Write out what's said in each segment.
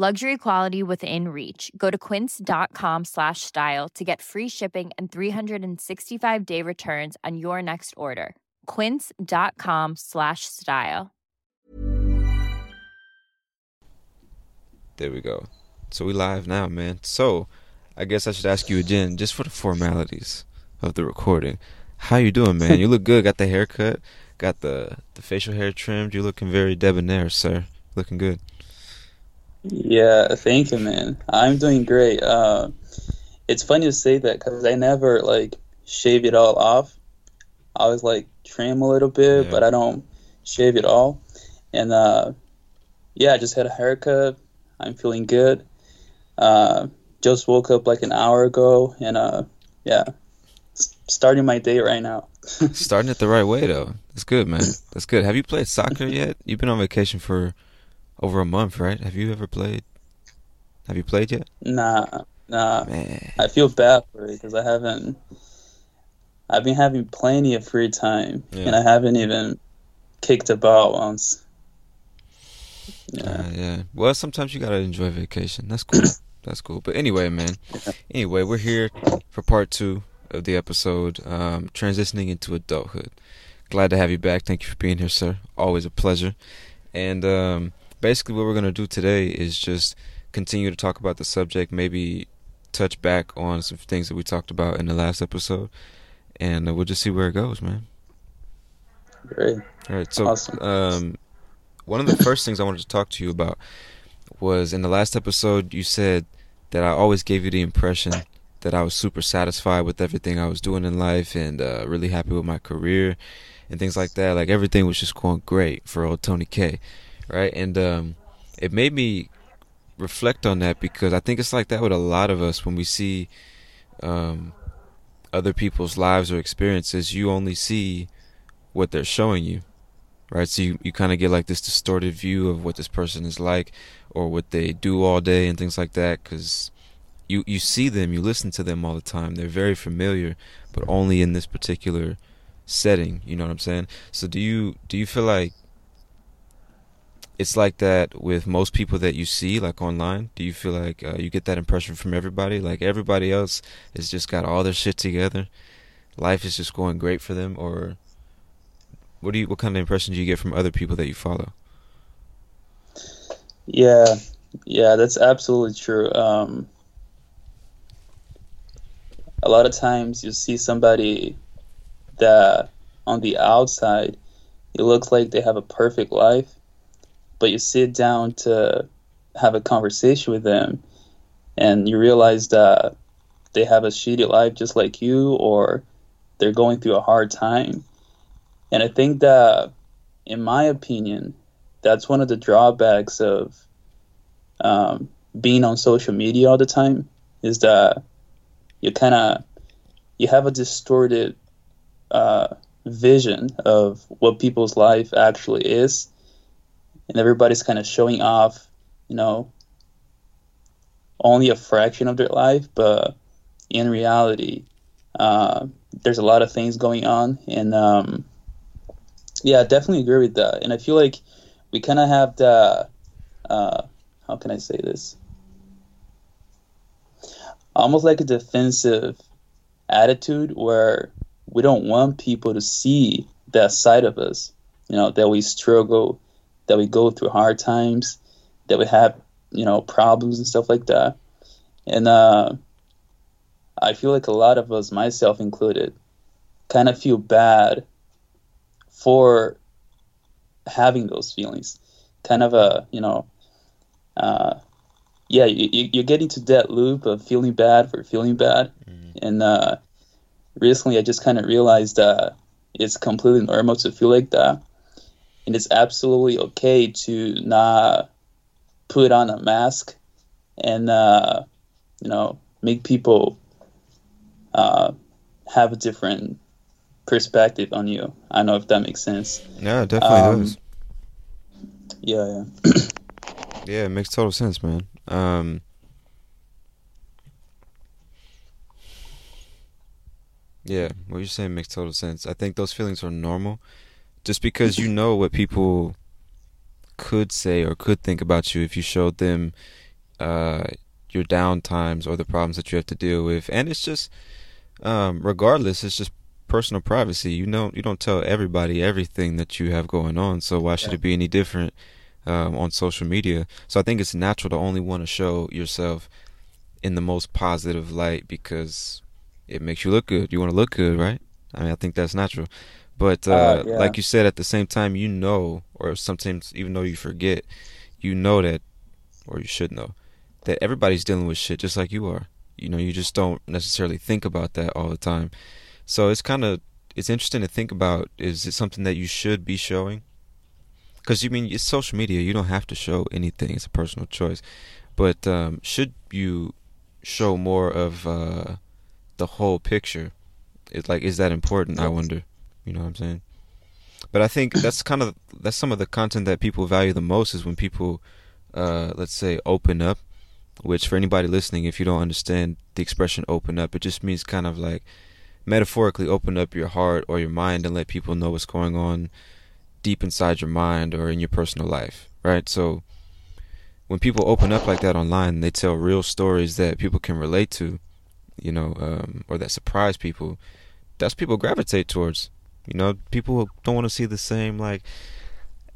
Luxury quality within reach. Go to quince.com slash style to get free shipping and 365 day returns on your next order. Quince.com slash style. There we go. So we live now, man. So I guess I should ask you again, just for the formalities of the recording. How you doing, man? You look good. Got the haircut. Got the the facial hair trimmed. You looking very debonair, sir. Looking good. Yeah, thank you, man. I'm doing great. Uh, it's funny to say that because I never like shave it all off. I always like trim a little bit, Yeah. but I don't shave it all. And uh, yeah, I just had a haircut. I'm feeling good. Uh, just woke up like an hour ago, and uh, yeah, s- starting my day right now. Starting it the right way though. That's good, man. That's good. Have you played soccer yet? You've been on vacation for over a month, right? Have you ever played? Have you played yet? Nah, nah. Man, I feel bad for it because I haven't. I've been having plenty of free time, Yeah. and I haven't even kicked a ball once. Yeah. Uh, yeah. Well, sometimes you gotta enjoy vacation. That's cool. That's cool. But anyway, man. Anyway, we're here for part two of the episode, um, transitioning into adulthood. Glad to have you back. Thank you for being here, sir. Always a pleasure. And um, basically, what we're gonna do today is just continue to talk about the subject. Maybe touch back on some things that we talked about in the last episode, and we'll just see where it goes, man. Great. All right. So, Awesome. um, one of the first things I wanted to talk to you about was in the last episode. You said that I always gave you the impression that I was super satisfied with everything I was doing in life and uh, really happy with my career and things like that. Like everything was just going great for old Tony K, right? And um, it made me reflect on that because I think it's like that with a lot of us when we see um, other people's lives or experiences. You only see what they're showing you right so you, you kind of get like this distorted view of what this person is like or what they do all day and things like that because you you see them you listen to them all the time they're very familiar but only in this particular setting you know what i'm saying so do you do you feel like it's like that with most people that you see like online. Do you feel like uh, you get that impression from everybody? Like everybody else has just got all their shit together. Life is just going great for them or what do you what kind of impression do you get from other people that you follow? Yeah, yeah, that's absolutely true. Um, a lot of times you see somebody that on the outside it looks like they have a perfect life, but you sit down to have a conversation with them and you realize that they have a shitty life just like you or they're going through a hard time. And I think that in my opinion, that's one of the drawbacks of um, being on social media all the time is that you kind of you have a distorted uh, vision of what people's life actually is, and everybody's kind of showing off, you know, only a fraction of their life, but in reality, uh, there's a lot of things going on, and um, yeah, I definitely agree with that. And I feel like we kind of have the uh, how can I say this? Almost like a defensive attitude where we don't want people to see that side of us. You know, that we struggle, that we go through hard times, that we have, you know, problems and stuff like that. And uh, I feel like a lot of us, myself included, kind of feel bad for having those feelings. Kind of a, you know, uh, yeah, you, you get into that loop of feeling bad for feeling bad. Mm-hmm. And uh, recently I just kind of realized that it's completely normal to feel like that. And it's absolutely okay to not put on a mask and, uh, you know, make people uh, have a different perspective on you. I don't know if that makes sense. Yeah, definitely um, does. Yeah, yeah. yeah, it makes total sense, man. Um, yeah, what you're saying makes total sense. I think those feelings are normal. Just because you know what people could say or could think about you if you showed them uh, your down times or the problems that you have to deal with, and it's just, um, regardless, it's just personal privacy. You know, you don't tell everybody everything that you have going on. So why should yeah. it be any different um, on social media? So I think it's natural to only want to show yourself in the most positive light because it makes you look good. You want to look good, right? I mean, I think that's natural. But uh, uh, yeah. like you said, at the same time, you know, or sometimes even though you forget, you know that, or you should know, that everybody's dealing with shit just like you are. You know, you just don't necessarily think about that all the time. So it's kind of it's interesting to think about. Is it something that you should be showing? Because you mean it's social media. You don't have to show anything. It's a personal choice. But um, should you show more of uh, the whole picture? It's like is that important? I wonder. You know what I'm saying? But I think that's kind of that's some of the content that people value the most is when people, uh, let's say, open up. Which for anybody listening, if you don't understand the expression "open up," it just means kind of like metaphorically open up your heart or your mind and let people know what's going on deep inside your mind or in your personal life, right? So when people open up like that online, they tell real stories that people can relate to, you know, um, or that surprise people. That's people gravitate towards. You know, people don't want to see the same like,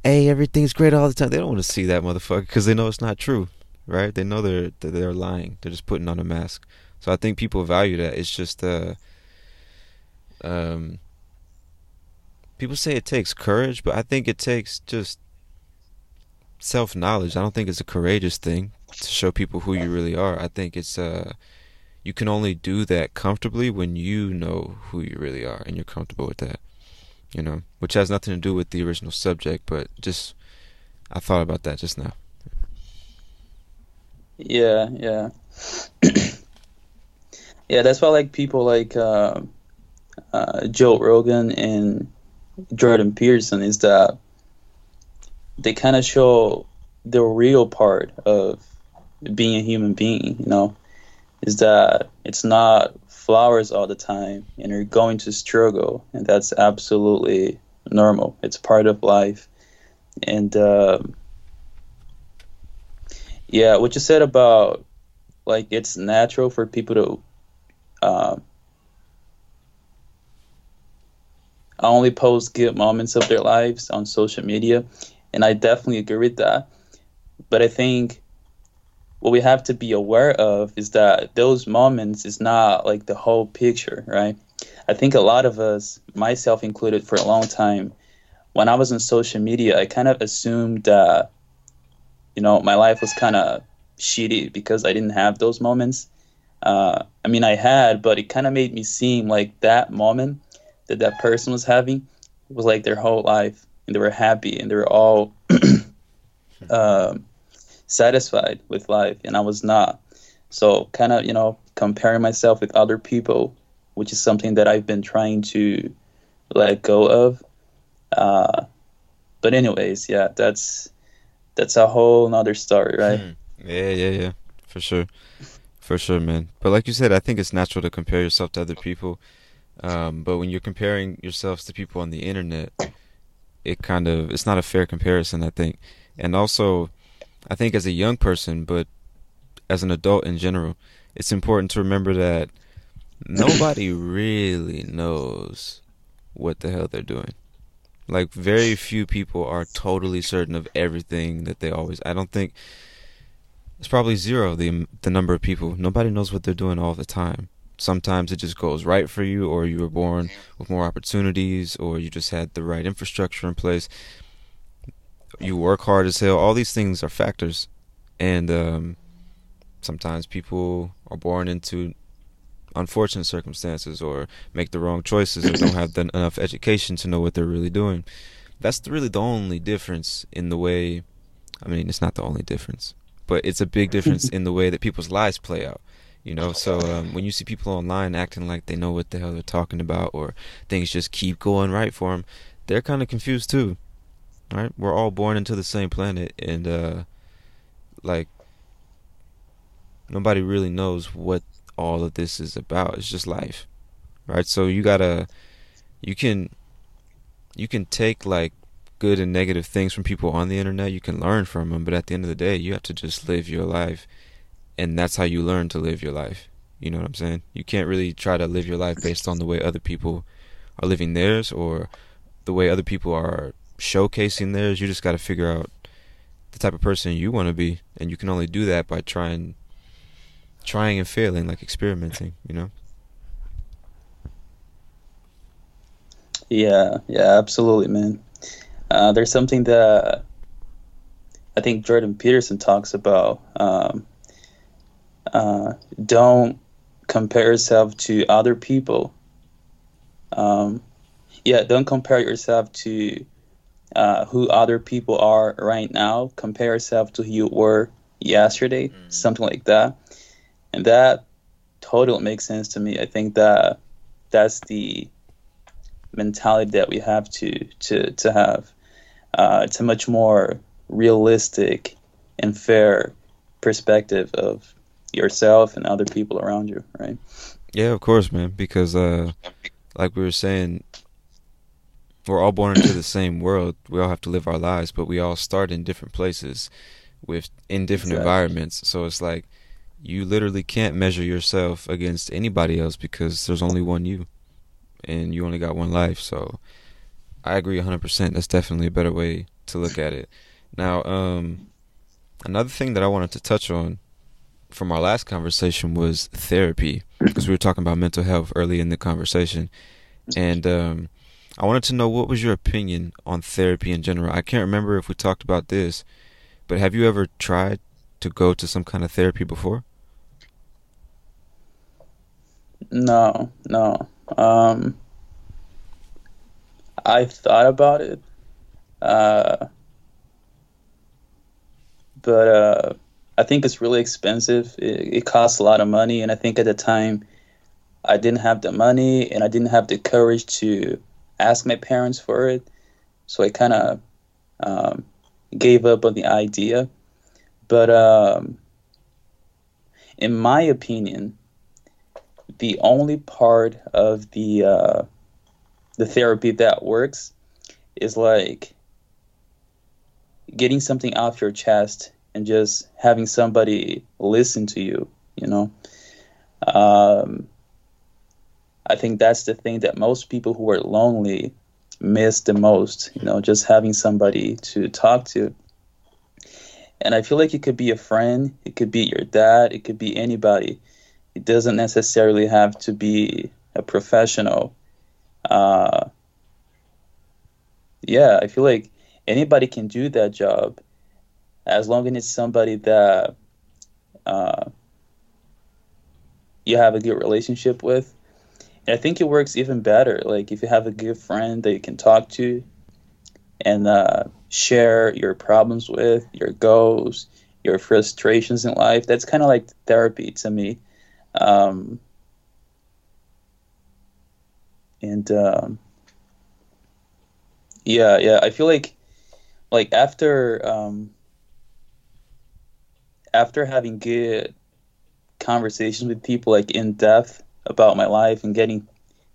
"Hey, everything's great all the time." They don't want to see that motherfucker because they know it's not true, right? They know they're they're lying. They're just putting on a mask. So I think people value that. It's just uh, um, people say it takes courage, but I think it takes just self knowledge. I don't think it's a courageous thing to show people who you really are. I think it's uh you can only do that comfortably when you know who you really are and you're comfortable with that. You know, which has nothing to do with the original subject, but just I thought about that just now. Yeah, yeah. yeah, that's why like people like uh, uh, Joe Rogan and Jordan Peterson is that they kind of show the real part of being a human being, you know, is that it's not flowers all the time and you're going to struggle, and that's absolutely normal. It's part of life. And um, yeah, what you said about like it's natural for people to uh, only post good moments of their lives on social media, and I definitely agree with that. But I think what we have to be aware of is that those moments is not like the whole picture, right? I think a lot of us, myself included, for a long time, when I was on social media, I kind of assumed that, you know, my life was kind of shitty because I didn't have those moments. Uh, I mean, I had, but it kind of made me seem like that moment that that person was having was like their whole life, and they were happy, and they were all um, satisfied with life, and I was not. So, kind of, you know, comparing myself with other people, which is something that I've been trying to let go of. Uh, but anyways, yeah, that's that's a whole nother story, right? Hmm. Yeah, yeah, yeah, for sure. For sure, man. But like you said, I think it's natural to compare yourself to other people. Um, but when you're comparing yourselves to people on the internet, it kind of it's not a fair comparison, I think. And also, I think as a young person, but as an adult in general, it's important to remember that nobody really knows what the hell they're doing. Like very few people are totally certain of everything that they always. I don't think it's probably zero the the number of people. Nobody knows what they're doing all the time. Sometimes it just goes right for you, or you were born with more opportunities, or you just had the right infrastructure in place. You work hard as hell. All these things are factors, and um, sometimes people are born into unfortunate circumstances or make the wrong choices or don't have enough education to know what they're really doing. That's the, really the only difference in the way. I mean, it's not the only difference, but it's a big difference in the way that people's lives play out. You know, so um, when you see people online acting like they know what the hell they're talking about, or things just keep going right for them, they're kind of confused too. Right? We're all born into the same planet, and uh, like nobody really knows what all of this is about. It's just life, right? So you gotta, you can, you can take like good and negative things from people on the internet. You can learn from them, but at the end of the day, you have to just live your life, and that's how you learn to live your life. You know what I'm saying? You can't really try to live your life based on the way other people are living theirs or the way other people are showcasing theirs. You just got to figure out the type of person you want to be, and you can only do that by trying trying and failing, like experimenting, you know? Yeah, yeah, absolutely, man. Uh, there's something that I think Jordan Peterson talks about. Um, uh, don't compare yourself to other people. Um, yeah, don't compare yourself to uh, who other people are right now. Compare yourself to who you were yesterday, mm. something like that and that totally makes sense to me. I think that that's the mentality that we have to to to have. Uh, it's a much more realistic and fair perspective of yourself and other people around you, right? Yeah, of course, man. Because, uh, like we were saying, we're all born into the same world. We all have to live our lives, but we all start in different places, with in different exactly. environments. So it's like you literally can't measure yourself against anybody else because there's only one you and you only got one life so i agree 100% that's definitely a better way to look at it now um, another thing that i wanted to touch on from our last conversation was therapy because we were talking about mental health early in the conversation and um, i wanted to know what was your opinion on therapy in general i can't remember if we talked about this but have you ever tried to go to some kind of therapy before no, no. Um, I thought about it, uh, but uh, I think it's really expensive. It, it costs a lot of money, and I think at the time I didn't have the money and I didn't have the courage to ask my parents for it. So I kind of um, gave up on the idea. But um, in my opinion, the only part of the uh, the therapy that works is like getting something off your chest and just having somebody listen to you you know um, i think that's the thing that most people who are lonely miss the most you know just having somebody to talk to and i feel like it could be a friend it could be your dad it could be anybody it doesn't necessarily have to be a professional. Uh, yeah, I feel like anybody can do that job as long as it's somebody that uh, you have a good relationship with. I think it works even better. Like if you have a good friend that you can talk to and uh, share your problems with, your goals, your frustrations in life, that's kind of like therapy to me. Um, and um, yeah, yeah, I feel like like after um, after having good conversations with people like in depth about my life and getting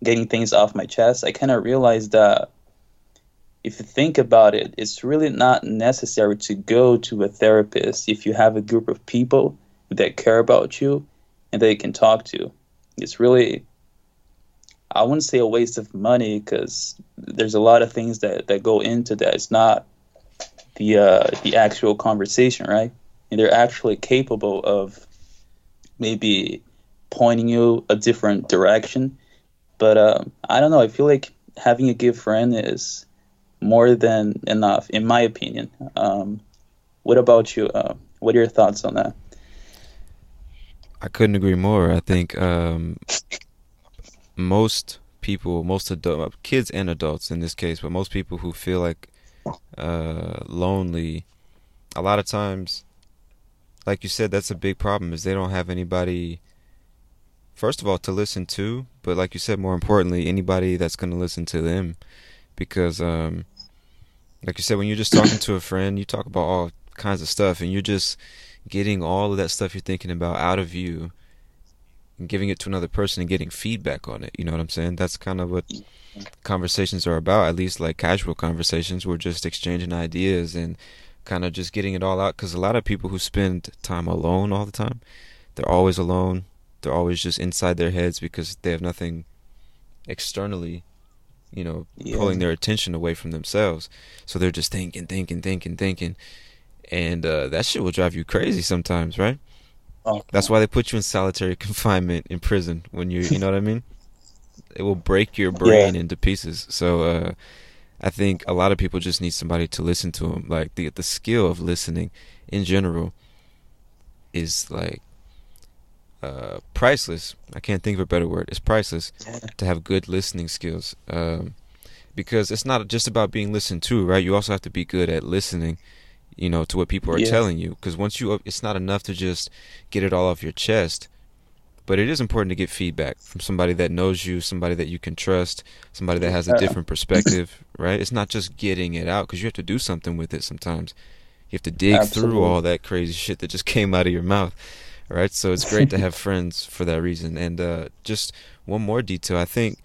getting things off my chest, I kind of realized that if you think about it, it's really not necessary to go to a therapist if you have a group of people that care about you and they can talk to. It's really, I wouldn't say a waste of money because there's a lot of things that, that go into that. It's not the uh, the actual conversation, right? And they're actually capable of maybe pointing you a different direction. But uh, I don't know. I feel like having a good friend is more than enough, in my opinion. Um, what about you? Uh, what are your thoughts on that? I couldn't agree more. I think um, most people, most adult kids and adults in this case, but most people who feel like uh, lonely, a lot of times, like you said, that's a big problem. Is they don't have anybody. First of all, to listen to, but like you said, more importantly, anybody that's going to listen to them, because, um, like you said, when you're just talking to a friend, you talk about all kinds of stuff, and you're just getting all of that stuff you're thinking about out of you and giving it to another person and getting feedback on it. You know what I'm saying? That's kind of what conversations are about, at least like casual conversations. We're just exchanging ideas and kind of just getting it all out. Because a lot of people who spend time alone all the time, they're always alone. They're always just inside their heads because they have nothing externally, you know, yeah. pulling their attention away from themselves. So they're just thinking, thinking, thinking, thinking and uh, that shit will drive you crazy sometimes, right? Oh, That's why they put you in solitary confinement in prison when you, you know what I mean? It will break your brain yeah. into pieces. So uh, I think a lot of people just need somebody to listen to them. Like the the skill of listening in general is like uh, priceless. I can't think of a better word. It's priceless to have good listening skills. Um, because it's not just about being listened to, right? You also have to be good at listening you know, to what people are yeah. telling you. Because once you, it's not enough to just get it all off your chest. But it is important to get feedback from somebody that knows you, somebody that you can trust, somebody that has a different perspective, right? It's not just getting it out because you have to do something with it sometimes. You have to dig Absolutely. through all that crazy shit that just came out of your mouth, right? So it's great to have friends for that reason. And uh, just one more detail I think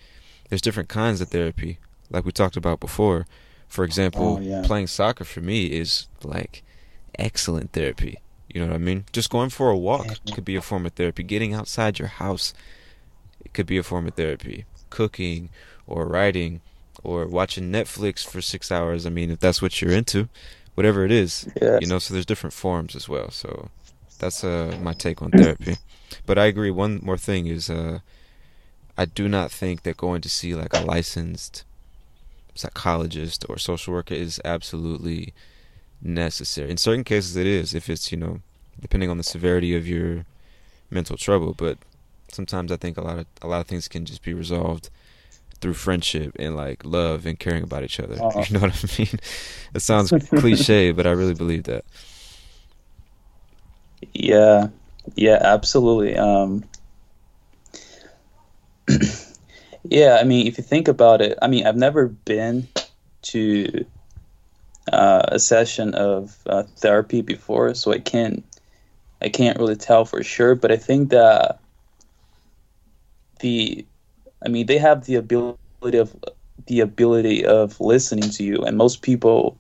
there's different kinds of therapy, like we talked about before. For example, oh, yeah. playing soccer for me is like excellent therapy. You know what I mean? Just going for a walk could be a form of therapy. Getting outside your house it could be a form of therapy. Cooking or writing or watching Netflix for 6 hours, I mean, if that's what you're into, whatever it is. Yes. You know, so there's different forms as well. So that's uh my take on therapy. But I agree one more thing is uh I do not think that going to see like a licensed psychologist or social worker is absolutely necessary. In certain cases, it is if it's you know depending on the severity of your mental trouble. But sometimes I think a lot of a lot of things can just be resolved through friendship and like love and caring about each other. Uh-huh. You know what I mean? It sounds cliche, but I really believe that. Yeah, yeah, absolutely. Um, Yeah, I mean, if you think about it, I mean, I've never been to uh, a session of uh, therapy before, so I can't I can't really tell for sure. But I think that the I mean, they have the ability of the ability of listening to you, and most people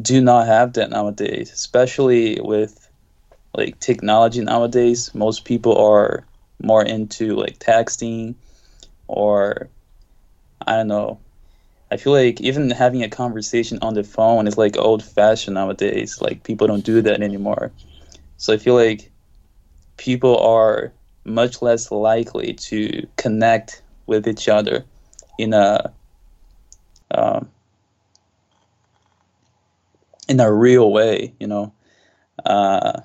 do not have that nowadays, especially with like technology nowadays. Most people are more into like texting or I don't know. I feel like even having a conversation on the phone is like old fashioned nowadays. Like people don't do that anymore. So I feel like people are much less likely to connect with each other in a um, in a real way, you know. Uh,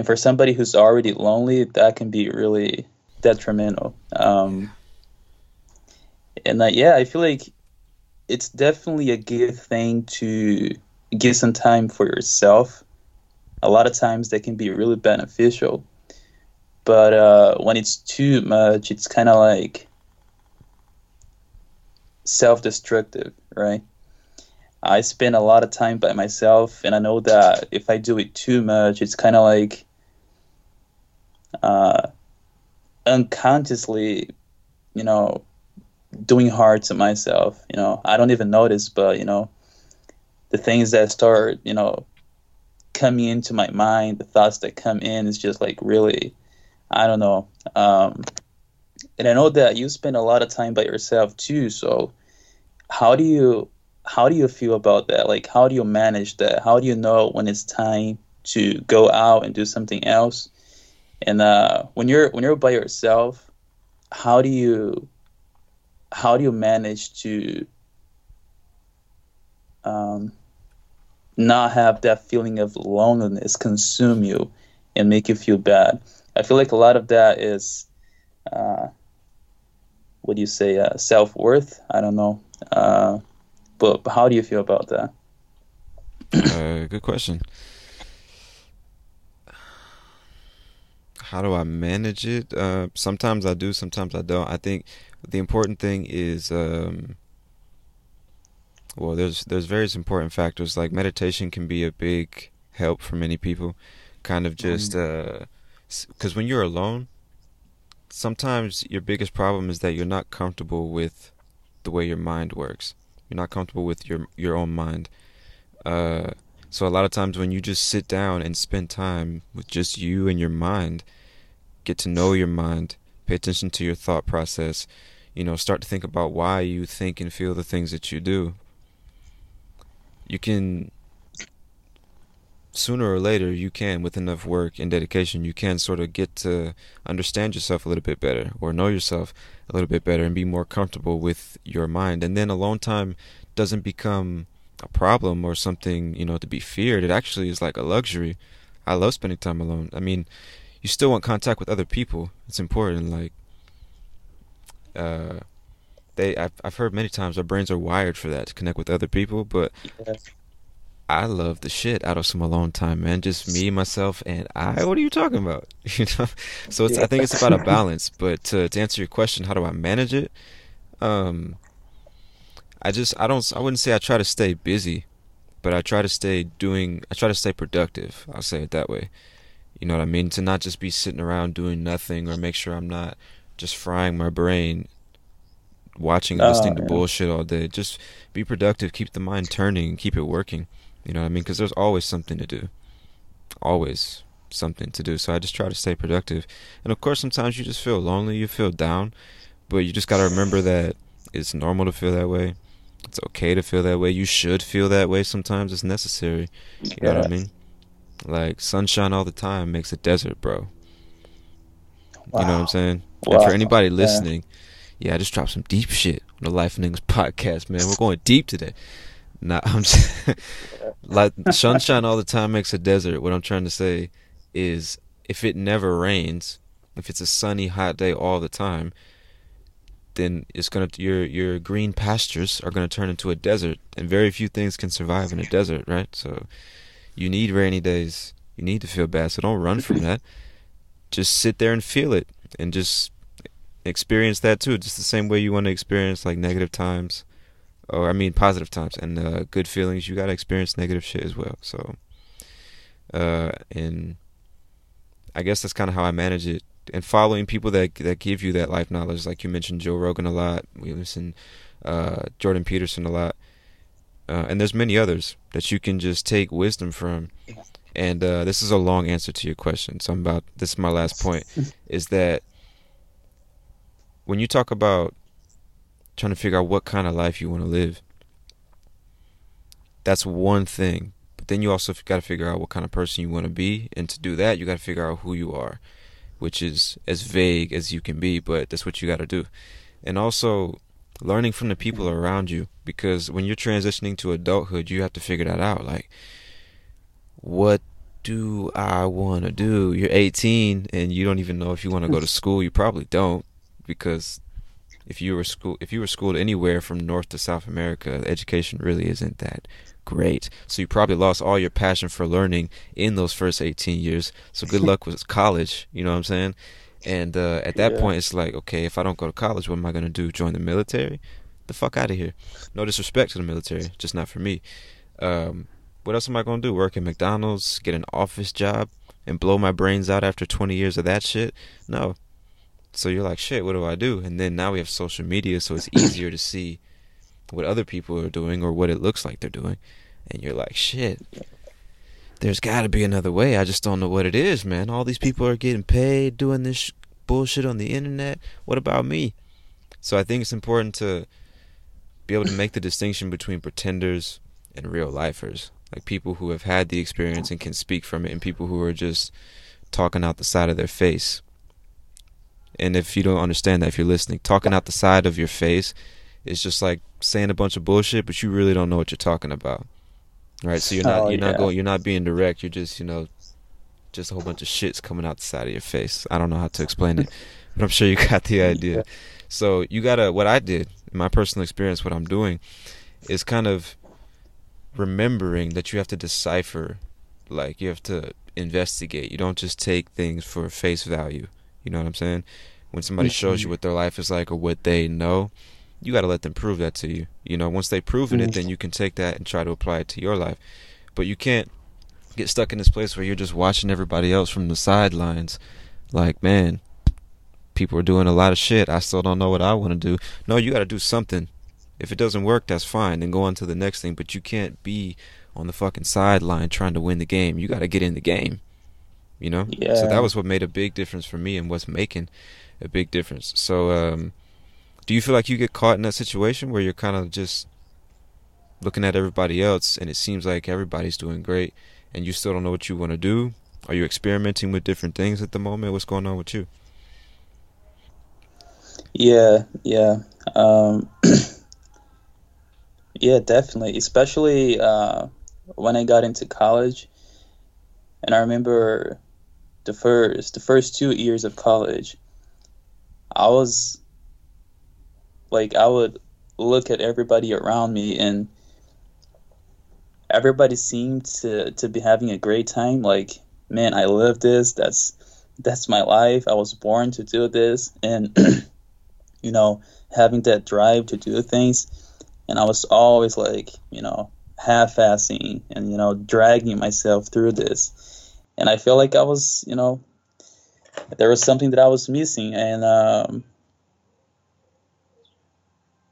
and for somebody who's already lonely, that can be really detrimental. Um, and uh, yeah, I feel like it's definitely a good thing to give some time for yourself. A lot of times that can be really beneficial, but uh, when it's too much, it's kind of like self-destructive, right? I spend a lot of time by myself, and I know that if I do it too much, it's kind of like uh, unconsciously, you know, doing hard to myself. You know, I don't even notice, but you know, the things that start, you know, coming into my mind, the thoughts that come in is just like really, I don't know. Um, and I know that you spend a lot of time by yourself too. So, how do you how do you feel about that? Like, how do you manage that? How do you know when it's time to go out and do something else? And uh, when you're when you're by yourself, how do you how do you manage to um, not have that feeling of loneliness consume you and make you feel bad? I feel like a lot of that is, uh, what do you say, uh, self worth? I don't know. Uh, but how do you feel about that? uh, good question. How do I manage it? Uh, sometimes I do, sometimes I don't. I think the important thing is, um, well, there's there's various important factors. Like meditation can be a big help for many people. Kind of just because uh, when you're alone, sometimes your biggest problem is that you're not comfortable with the way your mind works. You're not comfortable with your your own mind. Uh, so a lot of times when you just sit down and spend time with just you and your mind, get to know your mind, pay attention to your thought process, you know, start to think about why you think and feel the things that you do. You can sooner or later you can with enough work and dedication you can sort of get to understand yourself a little bit better or know yourself a little bit better and be more comfortable with your mind. And then alone time doesn't become a problem or something you know to be feared. It actually is like a luxury. I love spending time alone. I mean you still want contact with other people it's important like uh they I've, I've heard many times our brains are wired for that to connect with other people but yes. I love the shit out of some alone time, man. Just me, myself, and I. What are you talking about? You know. So it's. I think it's about a balance. But to, to answer your question, how do I manage it? Um. I just. I don't. I wouldn't say I try to stay busy, but I try to stay doing. I try to stay productive. I'll say it that way. You know what I mean? To not just be sitting around doing nothing, or make sure I'm not just frying my brain watching and listening oh, to bullshit all day. Just be productive, keep the mind turning, keep it working. You know what I mean? Because there's always something to do. Always something to do. So I just try to stay productive. And of course, sometimes you just feel lonely, you feel down, but you just got to remember that it's normal to feel that way. It's okay to feel that way. You should feel that way sometimes. It's necessary. You know what I mean? Like sunshine all the time makes a desert, bro. Wow. You know what I'm saying? Wow. And for anybody listening, yeah. yeah, I just dropped some deep shit on the Life Niggas podcast, man. We're going deep today. Nah, I'm just, like sunshine all the time makes a desert. What I'm trying to say is, if it never rains, if it's a sunny, hot day all the time, then it's gonna your your green pastures are gonna turn into a desert, and very few things can survive in a desert, right? So, you need rainy days. You need to feel bad. So don't run from that. Just sit there and feel it, and just experience that too. Just the same way you want to experience like negative times or I mean positive times and uh, good feelings, you gotta experience negative shit as well. So, uh, and I guess that's kind of how I manage it. And following people that that give you that life knowledge, like you mentioned Joe Rogan a lot, we listen uh, Jordan Peterson a lot, uh, and there's many others that you can just take wisdom from. And uh, this is a long answer to your question, so I'm about this is my last point, is that when you talk about trying to figure out what kind of life you want to live. That's one thing. But then you also got to figure out what kind of person you want to be. And to do that, you got to figure out who you are, which is as vague as you can be, but that's what you got to do. And also learning from the people around you because when you're transitioning to adulthood, you have to figure that out. Like, what do I want to do? You're 18 and you don't even know if you want to go to school. You probably don't because if you were school if you were schooled anywhere from North to South America, education really isn't that great. So you probably lost all your passion for learning in those first 18 years. So good luck with college, you know what I'm saying? And uh, at that yeah. point, it's like, okay, if I don't go to college, what am I going to do? Join the military? The fuck out of here. No disrespect to the military, just not for me. Um, what else am I going to do? Work at McDonald's, get an office job? and blow my brains out after 20 years of that shit? No. So you're like, shit, what do I do? And then now we have social media, so it's easier to see what other people are doing or what it looks like they're doing. And you're like, shit, there's got to be another way. I just don't know what it is, man. All these people are getting paid doing this sh- bullshit on the internet. What about me? So I think it's important to be able to make the distinction between pretenders and real lifers. Like people who have had the experience and can speak from it, and people who are just talking out the side of their face. And if you don't understand that, if you're listening, talking out the side of your face is just like saying a bunch of bullshit, but you really don't know what you're talking about. Right? So you're not Oh, you're not going you're not being direct, you're just, you know, just a whole bunch of shit's coming out the side of your face. I don't know how to explain it, but I'm sure you got the idea. So you gotta what I did, in my personal experience, what I'm doing is kind of remembering that you have to decipher like you have to investigate. You don't just take things for face value. You know what I'm saying? When somebody shows you mm-hmm. what their life is like or what they know, you got to let them prove that to you. You know, once they've proven it, then you can take that and try to apply it to your life. But you can't get stuck in this place where you're just watching everybody else from the sidelines. Like, man, people are doing a lot of shit. I still don't know what I want to do. No, you got to do something. If it doesn't work, that's fine. Then go on to the next thing. But you can't be on the fucking sideline trying to win the game. You got to get in the game. You know? Yeah. So that was what made a big difference for me and what's making a big difference. So, um, do you feel like you get caught in that situation where you're kind of just looking at everybody else and it seems like everybody's doing great and you still don't know what you want to do? Are you experimenting with different things at the moment? What's going on with you? Yeah, yeah. Um, yeah, definitely. Especially uh, when I got into college. And I remember the first the first two years of college, I was like I would look at everybody around me and everybody seemed to, to be having a great time. Like, man, I live this, that's that's my life. I was born to do this and you know, having that drive to do things. And I was always like, you know, half assing and, you know, dragging myself through this. And I feel like I was, you know, there was something that I was missing. And, um,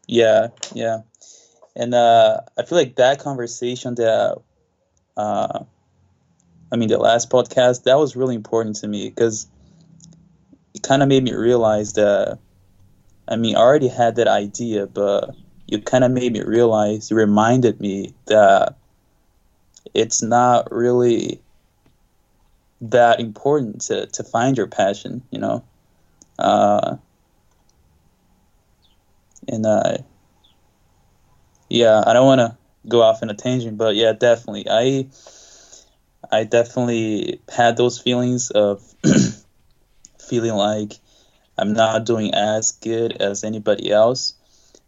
yeah, yeah. And uh, I feel like that conversation that, uh, I mean, the last podcast, that was really important to me because it kind of made me realize that I mean, I already had that idea, but you kind of made me realize, you reminded me that it's not really that important to, to find your passion, you know? Uh, and, uh, yeah, I don't want to go off in a tangent, but yeah, definitely. I, I definitely had those feelings of feeling like I'm not doing as good as anybody else.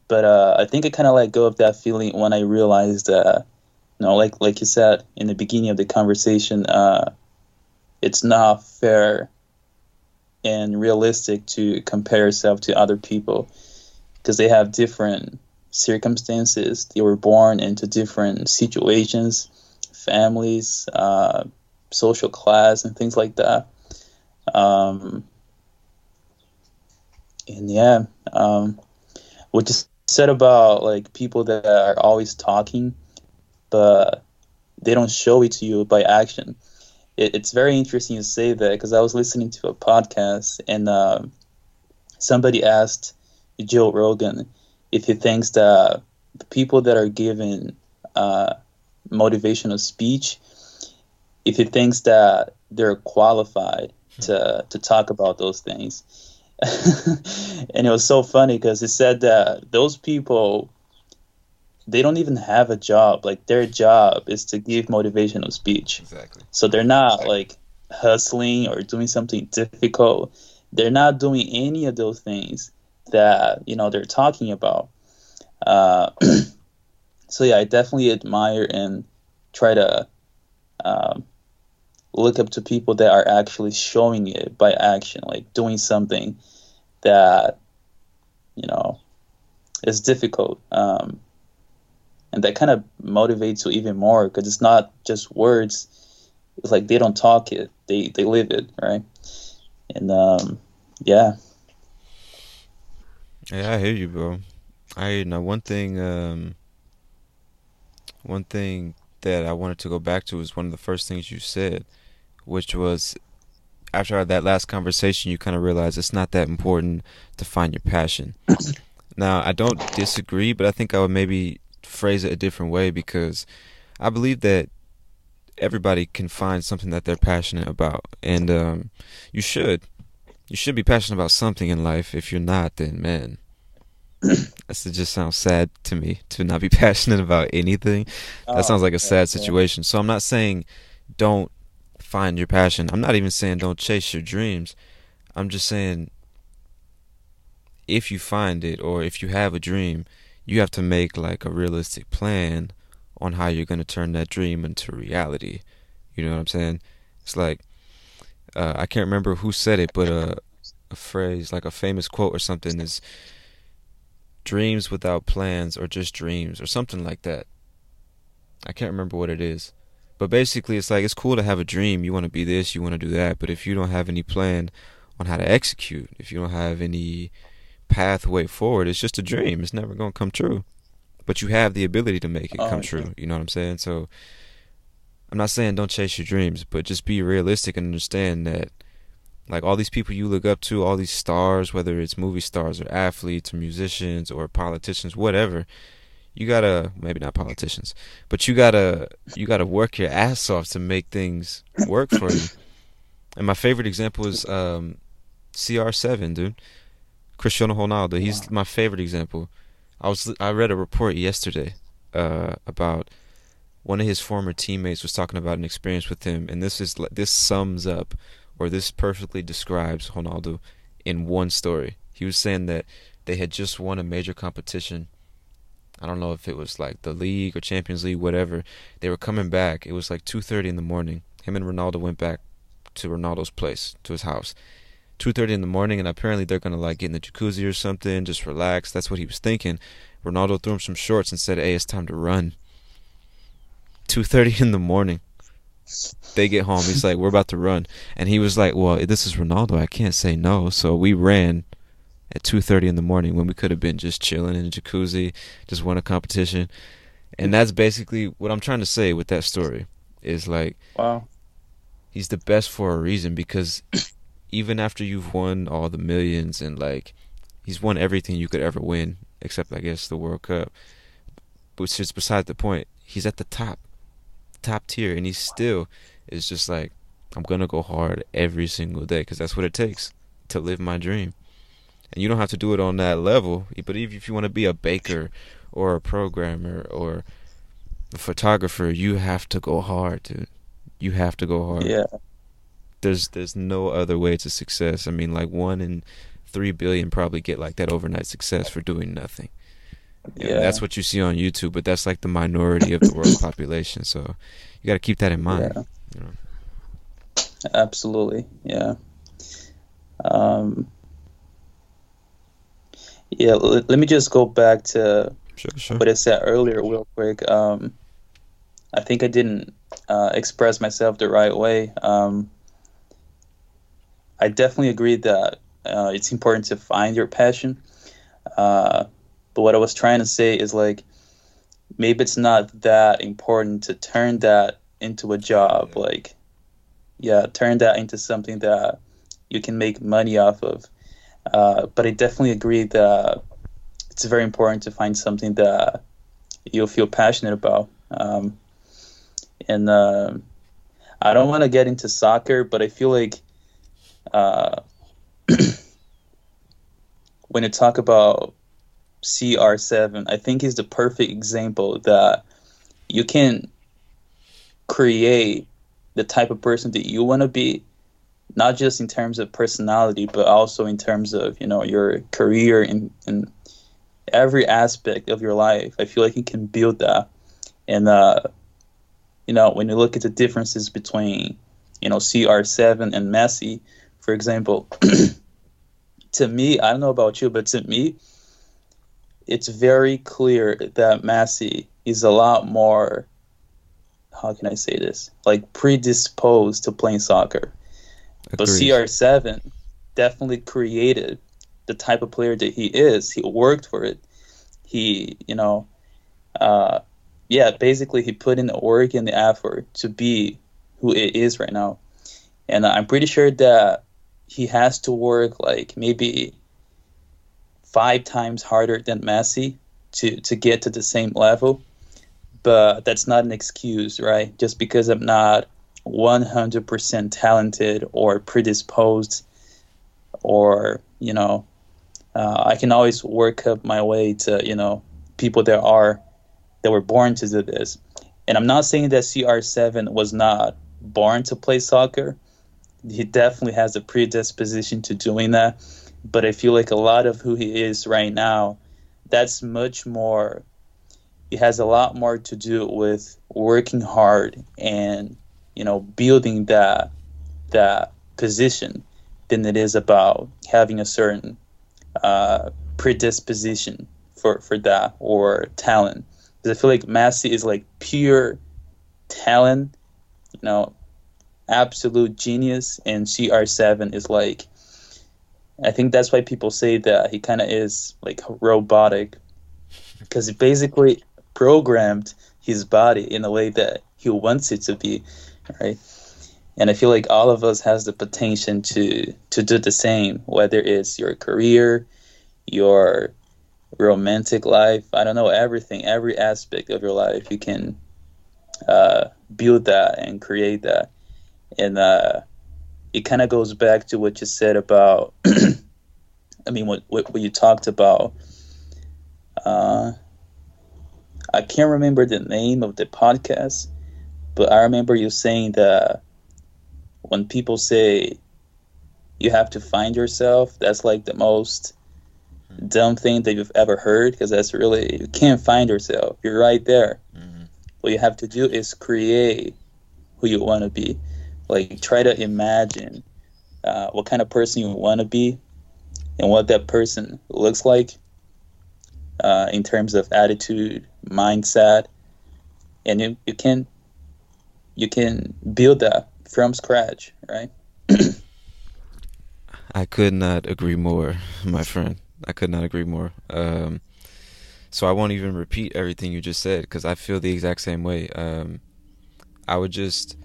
But uh, I think I kind of let go of that feeling when I realized that, you know, like like you said in the beginning of the conversation, uh, it's not fair and realistic to compare yourself to other people because they have different circumstances. They were born into different situations, families, uh, social class, and things like that. Um, and yeah, um, what you said about like people that are always talking, but they don't show it to you by action. It, it's very interesting you say that because I was listening to a podcast and um somebody asked Joe Rogan if he thinks that the people that are given uh, motivational speech, if he thinks that they're qualified to to talk about those things. and it was so funny because he said that those people they don't even have a job. Like their job is to give motivational speech. Exactly. so they're not like hustling or doing something difficult. They're not doing any of those things that you know they're talking about uh, so yeah i definitely admire and try to um, look up to people that are actually showing it by action like doing something that you know is difficult um, and that kind of motivates you even more because it's not just words it's like they don't talk it, they they live it, right? And um, yeah. Yeah, I hear you, bro. I hear you. Now, one thing, um, one thing that I wanted to go back to was one of the first things you said, which was after that last conversation, you kind of realize it's not that important to find your passion. now, I don't disagree, but I think I would maybe phrase it a different way because I believe that everybody can find something that they're passionate about, and um, you should. You should be passionate about something in life. If you're not, then man, that just sounds sad to me to not be passionate about anything. That oh, sounds like a sad situation. So I'm not saying don't find your passion. I'm not even saying don't chase your dreams. I'm just saying if you find it or if you have a dream, you have to make like a realistic plan on how you're going to turn that dream into reality. You know what I'm saying? It's like uh, I can't remember who said it, but a, a phrase like a famous quote or something is dreams without plans or just dreams or something like that. I can't remember what it is. But basically it's like it's cool to have a dream, you want to be this, you want to do that, but if you don't have any plan on how to execute, if you don't have any pathway forward, it's just a dream. It's never going to come true but you have the ability to make it oh, come true. You know what I'm saying? So I'm not saying don't chase your dreams, but just be realistic and understand that like all these people you look up to, all these stars, whether it's movie stars or athletes or musicians or politicians, whatever, you gotta maybe not politicians, but you gotta you gotta work your ass off to make things work for you. And my favorite example is um, CR7, dude. Cristiano Ronaldo. He's my favorite example. I was I read a report yesterday uh, about one of his former teammates was talking about an experience with him, and this is this sums up or this perfectly describes Ronaldo in one story. He was saying that they had just won a major competition. I don't know if it was like the league or Champions League, whatever. They were coming back. It was like 2:30 in the morning. Him and Ronaldo went back to Ronaldo's place, to his house. 2:30 in the morning, and apparently they're gonna like get in the jacuzzi or something, just relax. That's what he was thinking. Ronaldo threw him some shorts and said, "Hey, it's time to run." 2:30 in the morning. They get home. He's like, "We're about to run," and he was like, "Well, this is Ronaldo. I can't say no." So we ran at 2:30 in the morning when we could have been just chilling in the jacuzzi, just won a competition. And that's basically what I'm trying to say with that story. Is like, wow, he's the best for a reason because even after you've won all the millions and like he's won everything you could ever win except I guess the World Cup, which is beside the point. He's at the top, top tier, and he still is just like I'm gonna go hard every single day because that's what it takes to live my dream. And you don't have to do it on that level, but even if you want to be a baker or a programmer or a photographer, you have to go hard, dude. You have to go hard. Yeah there's there's no other way to success. I mean, like one in three billion probably get like that overnight success for doing nothing. Yeah, that's what you see on YouTube, but that's like the minority of the world's population. So you got to keep that in mind. Yeah. You know? Absolutely, yeah. Um, yeah, l- let me just go back to sure, sure. what I said earlier, real quick. Um, I think I didn't uh, express myself the right way. Um, I definitely agree that uh, it's important to find your passion. Uh, but what I was trying to say is like maybe it's not that important to turn that into a job. Like, yeah, turn that into something that you can make money off of. Uh, but I definitely agree that it's very important to find something that you'll feel passionate about. Um, and uh, I don't want to get into soccer, but I feel like uh, when you talk about CR7, I think is the perfect example that you can create the type of person that you want to be, not just in terms of personality, but also in terms of you know your career and, and every aspect of your life. I feel like you can build that, and uh, you know when you look at the differences between you know CR7 and Messi, for example, to me, I don't know about you, but to me, it's very clear that Messi is a lot more how can I say this? Like predisposed to playing soccer. But CR7 definitely created the type of player that he is. He worked for it. He, you know, uh, yeah, basically he put in the work and the effort to be who it is right now. And I'm pretty sure that he has to work like maybe five times harder than Messi to, to get to the same level. But that's not an excuse, right? Just because I'm not 100% talented or predisposed or, you know, uh, I can always work up my way to, you know, people that are, that were born to do this. And I'm not saying that CR7 was not born to play soccer. He definitely has a predisposition to doing that. But I feel like a lot of who he is right now, that's much more, it has a lot more to do with working hard and, you know, building that, that position than it is about having a certain uh, predisposition for, for that or talent. Because I feel like Messi is like pure talent, you know, absolute genius, and CR7 is like I think that's why people say that he kind of is like robotic because he basically programmed his body in a way that he wants it to be, right? And I feel like all of us has the potential to to do the same, whether it's your career, your romantic life, I don't know, everything, every aspect of your life, you can uh, build that and create that. And uh, it kind of goes back to what you said about i mean what, what, what you talked about. Uh, i can't remember the name of the podcast but i remember you saying that when people say you have to find yourself that's like the most dumb thing that you've ever heard because that's really you can't find yourself. You're right there. Mm-hmm. what you have to do is create who you want to be like try to imagine uh, what kind of person you want to be and what that person looks like uh, in terms of attitude mindset and you, you can you can build that from scratch right? I could not agree more my friend. I could not agree more. Um, so i won't even repeat everything you just said because i feel the exact same way. Um, i would just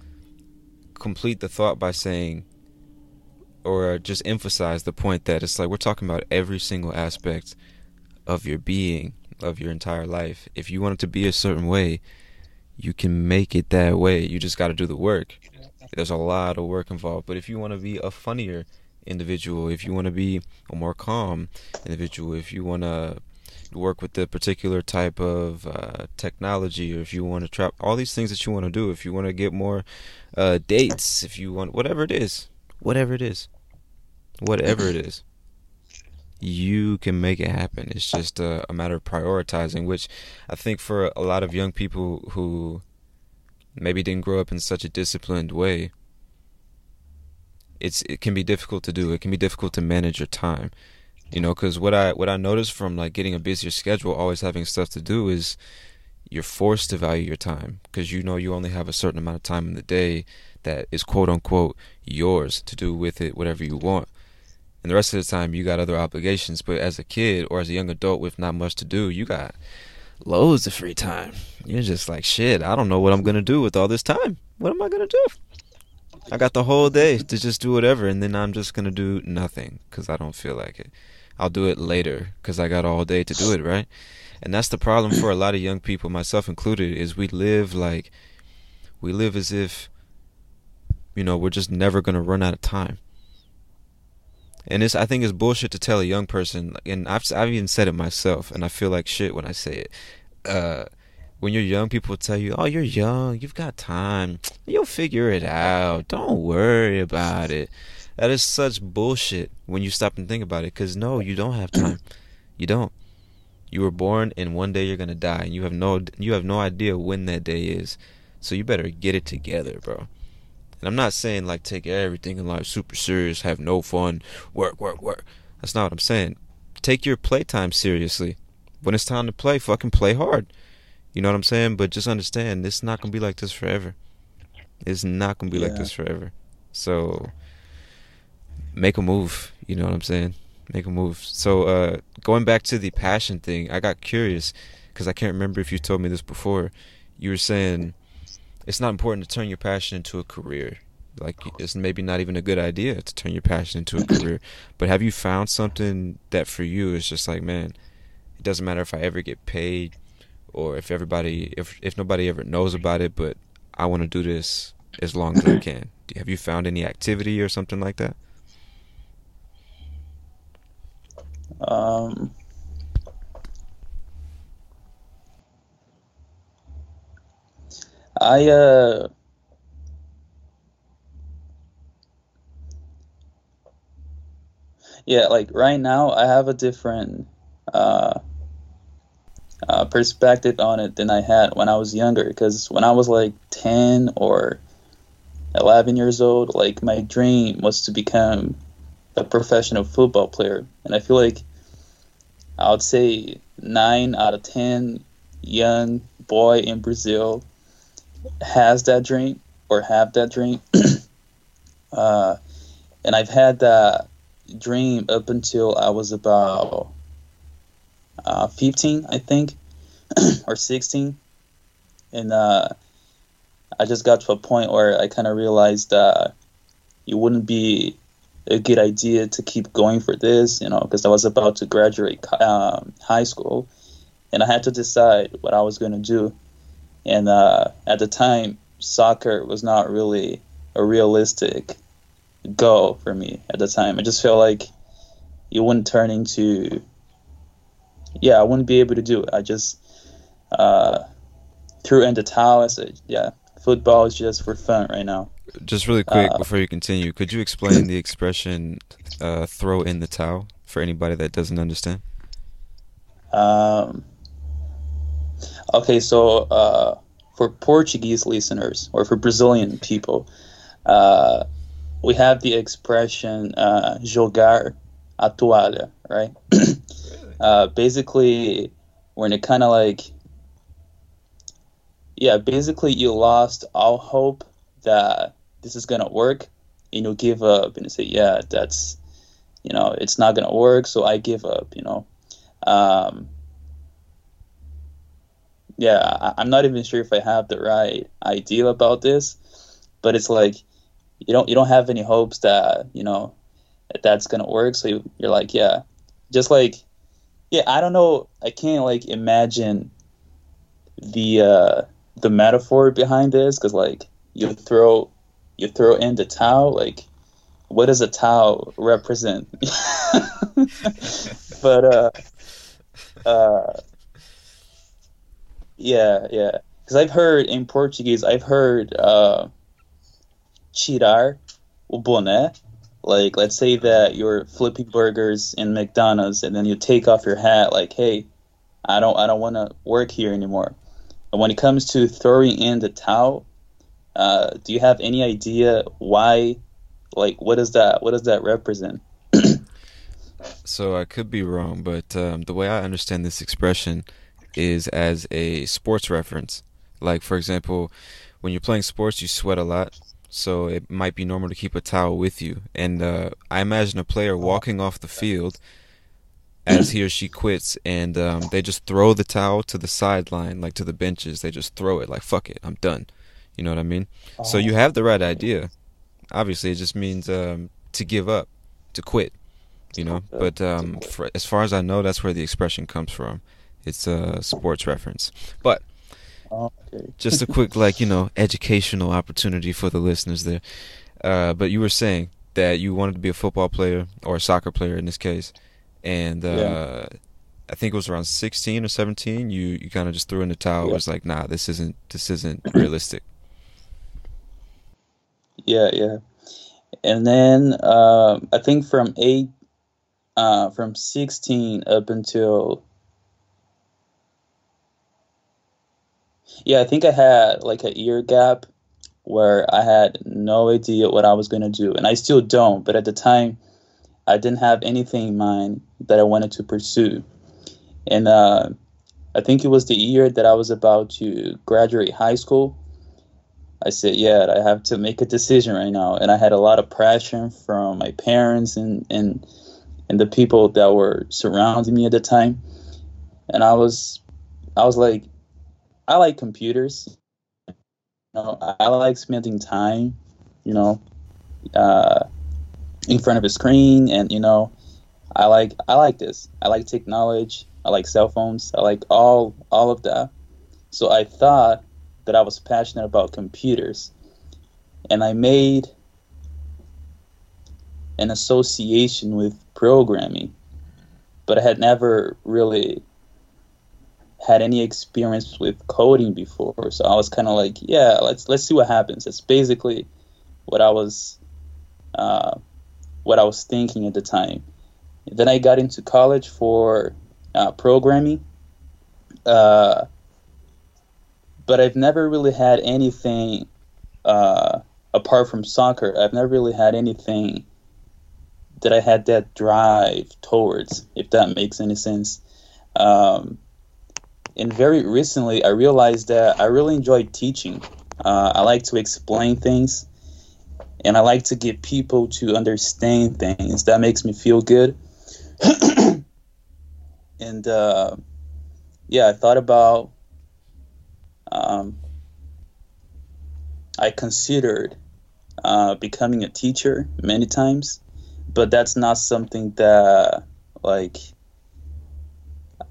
complete the thought by saying or just emphasize the point that it's like we're talking about every single aspect of your being, of your entire life. If you want it to be a certain way, you can make it that way. You just got to do the work. There's a lot of work involved. But if you want to be a funnier individual, if you want to be a more calm individual, if you want to work with the particular type of uh, technology, or if you want to trap all these things that you want to do, if you want to get more uh, dates, if you want whatever it is, whatever it is, whatever it is, you can make it happen. It's just a, a matter of prioritizing, which I think for a lot of young people who maybe didn't grow up in such a disciplined way, it's it can be difficult to do. It can be difficult to manage your time you know because what i what i noticed from like getting a busier schedule always having stuff to do is you're forced to value your time because you know you only have a certain amount of time in the day that is quote unquote yours to do with it whatever you want. And the rest of the time you got other obligations but as a kid or as a young adult with not much to do you got loads of free time. You're just like shit i don't know what i'm gonna do with all this time. What am i gonna do? I got the whole day to just do whatever and then i'm just gonna do nothing because i don't feel like it I'll do it later because I got all day to do it, right? And that's the problem for a lot of young people, myself included, is we live like we live as if you know we're just never gonna run out of time. And it's I think it's bullshit to tell a young person, and I've I've even said it myself, and I feel like shit when I say it. Uh, when you're young, people tell you, "Oh, you're young, you've got time, you'll figure it out. Don't worry about it." That is such bullshit when you stop and think about it. Because no, you don't have time. You don't. You were born, and one day you're gonna die, and you have no you have no idea when that day is. So you better get it together, bro. And I'm not saying like take everything in life super serious, have no fun, work, work, work. That's not what I'm saying. Take your playtime seriously. When it's time to play, fucking play hard. You know what I'm saying? But just understand, it's not gonna be like this forever. It's not gonna be Yeah. like this forever. So make a move. You know what I'm saying? Make a move. So uh, going back to the passion thing, I got curious because I can't remember if you told me this before. You were saying it's not important to turn your passion into a career. Like it's maybe not even a good idea to turn your passion into a career. But have you found something that for you is just like, man, it doesn't matter if I ever get paid or if everybody if if nobody ever knows about it, but I want to do this as long as I can. Have you found any activity or something like that? Um, I uh, yeah, like right now, I have a different uh, uh, perspective on it than I had when I was younger. Because when I was like ten or eleven years old, like my dream was to become a professional football player, and I feel like I would say nine out of ten young boy in Brazil has that dream or have that dream. uh, and I've had that dream up until I was about uh, 15, I think, or 16. And uh, I just got to a point where I kind of realized that it wouldn't be a good idea to keep going for this, you know, because I was about to graduate um, high school, and I had to decide what I was going to do. And uh, at the time, soccer was not really a realistic goal for me at the time. I just felt like it wouldn't turn into, yeah, I wouldn't be able to do it. I just uh, threw in the towel. I said, yeah, football is just for fun right now. Just really quick Uh, before you continue, could you explain the expression uh, "throw in the towel" for anybody that doesn't understand? Um, okay, so uh, for Portuguese listeners or for Brazilian people, uh, we have the expression uh, jogar a toalha, right? uh, basically, when it kind of like, yeah, basically you lost all hope that this is gonna work, and you give up and you say, yeah, that's, you know, it's not gonna work, so I give up, you know. Um, yeah, I, I'm not even sure if I have the right idea about this, but it's like you don't you don't have any hopes that you know that that's gonna work. So you, you're like, yeah, just like yeah, I don't know, I can't like imagine the uh, the metaphor behind this because like you throw you throw in the towel? Like what does a towel represent? But uh uh yeah yeah. Because i've heard in portuguese i've heard uh tirar o boné. Like let's say that you're flipping burgers in mcdonald's and then you take off your hat like hey i don't i don't want to work here anymore. And when it comes to throwing in the towel uh, do you have any idea why like what does that what does that represent So I could be wrong, but um, the way I understand this expression is as a sports reference. Like for example, when you're playing sports, you sweat a lot, so it might be normal to keep a towel with you. And uh, I imagine a player walking off the field as he or she quits, and um, they just throw the towel to the sideline, like to the benches. They just throw it, like "fuck it, I'm done." You know what I mean? So you have the right idea. Obviously, it just means um, to give up, to quit. You know, but um, for, as far as I know, that's where the expression comes from. It's a sports reference. But okay just a quick, like you know, educational opportunity for the listeners there. Uh, but you were saying that you wanted to be a football player or a soccer player in this case, and uh, Yeah. I think it was around sixteen or seventeen. You you kind of just threw in the towel. It was like, nah, this isn't this isn't realistic. Yeah yeah and then um, i think from eight uh, from 16 up until yeah i think i had like a year gap where i had no idea what i was to do and i still don't but at the time i didn't have anything in mind that i wanted to pursue and uh, I think it was the year that I was about to graduate high school. I said, yeah, I have to make a decision right now. And I had a lot of pressure from my parents and, and, and the people that were surrounding me at the time. And I was, I was like, I like computers. You know, I like spending time, you know, uh, in front of a screen and, you know, I like I like this. I like technology. I like cell phones. I like all all of that. So I thought that I was passionate about computers, and I made an association with programming, but I had never really had any experience with coding before. So I was kind of like, yeah, let's let's see what happens. That's basically what I was uh, what I was thinking at the time. Then I got into college for uh, programming. Uh, but I've never really had anything uh, apart from soccer. I've never really had anything that I had that drive towards, if that makes any sense. Um, and very recently, I realized that I really enjoy teaching. Uh, I like to explain things, and I like to get people to understand things. That makes me feel good. and uh, yeah, I thought about. Um, I considered uh, becoming a teacher many times, but that's not something that like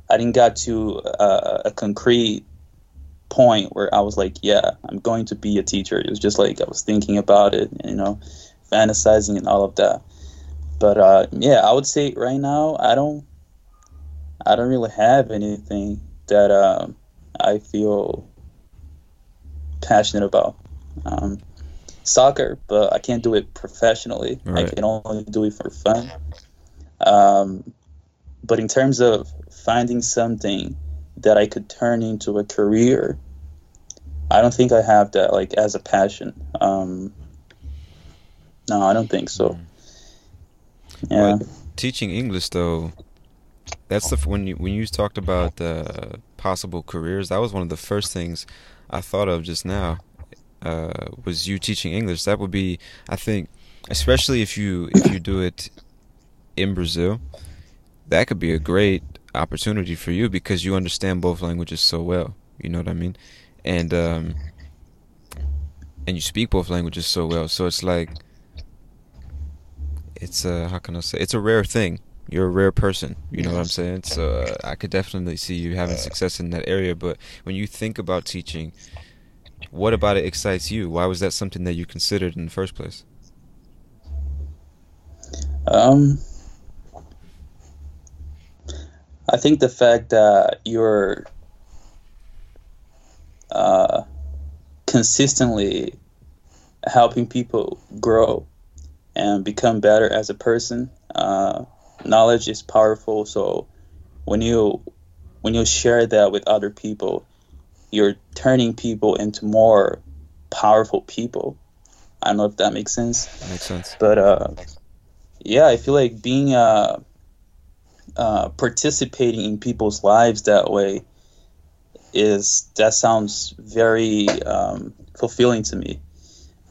I didn't got to uh, a concrete point where I was like, yeah, I'm going to be a teacher. It was just like I was thinking about it, you know, fantasizing and all of that. But uh, yeah, I would say right now I don't I don't really have anything that um, I feel passionate about. Um, soccer, but I can't do it professionally. Right. I can only do it for fun. Um, but in terms of finding something that I could turn into a career, I don't think I have that like as a passion. Um, no, I don't think so. Mm. Yeah. But teaching English though, that's the when you when you talked about uh, possible careers. That was one of the first things I thought of just now. Uh, was you teaching English? That would be, I think, especially if you if you do it in Brazil, that could be a great opportunity for you because you understand both languages so well. You know what I mean? And um, and you speak both languages so well. So it's like it's a how can I say? It's a rare thing you're a rare person. You know what I'm saying? So uh, I could definitely see you having success in that area. But when you think about teaching, what about it excites you? Why was that something that you considered in the first place? Um, I think the fact that you're uh, consistently helping people grow and become better as a person. Uh, knowledge is powerful. So when you when you share that with other people, you're turning people into more powerful people. I don't know if that makes sense. Makes sense. But uh, yeah, I feel like being uh, uh, participating in people's lives that way is that sounds very um, fulfilling to me.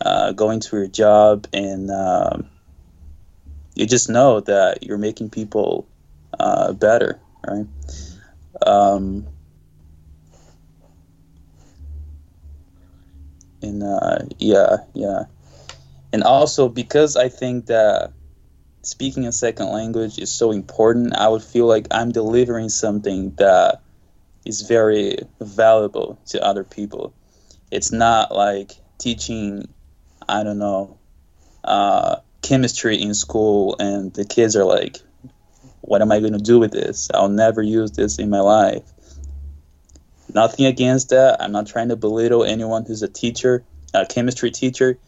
Uh, going to your job and um, you just know that you're making people uh, better, right? Um, and uh, yeah, yeah, and also because I think that speaking a second language is so important, I would feel like I'm delivering something that is very valuable to other people. It's not like teaching, I don't know, uh, chemistry in school and the kids are like what am i going to do with this? I'll never use this in my life. Nothing against that. I'm not trying to belittle anyone who's a teacher a chemistry teacher.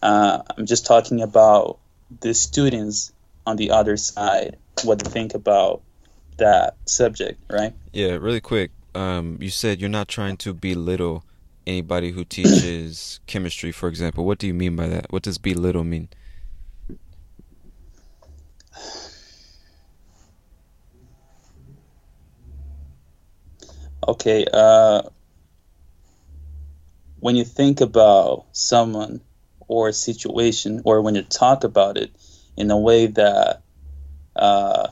Uh, i'm just talking about the students on the other side what to think about that subject right? Yeah really quick um, you said you're not trying to belittle anybody who teaches chemistry for example. What do you mean by that? What does belittle mean Okay, uh, when you think about someone or a situation, or when you talk about it in a way that uh,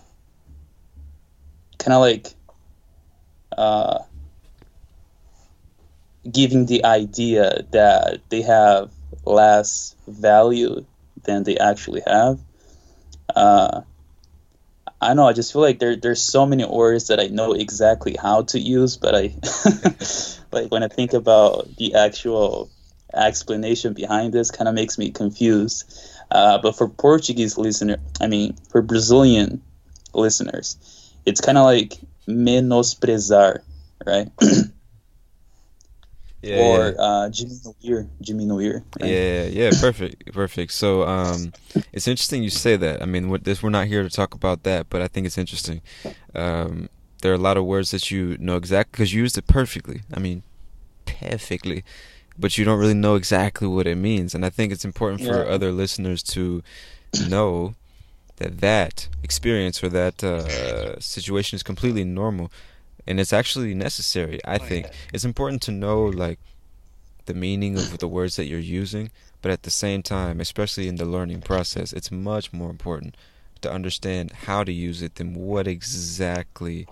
kind of like uh, giving the idea that they have less value than they actually have. Uh, I know. I just feel like there there's so many words that I know exactly how to use, but I like when I think about the actual explanation behind this, kind of makes me confused. Uh, but for Portuguese listener, I mean for Brazilian listeners, it's kind of like menosprezar, right? Yeah, or yeah. uh, Jimmy diminuir. Right? Yeah, yeah, perfect, perfect. So, um, it's interesting you say that. I mean, this we're not here to talk about that, but I think it's interesting. Um, there are a lot of words that you know exactly because you used it perfectly. I mean, perfectly, but you don't really know exactly what it means. And I think it's important for Yeah. other listeners to know that that experience or that uh, situation is completely normal, and it's actually necessary. I oh, think it's important to know like the meaning of the words that you're using, but at the same time, especially in the learning process, it's much more important to understand how to use it than what exactly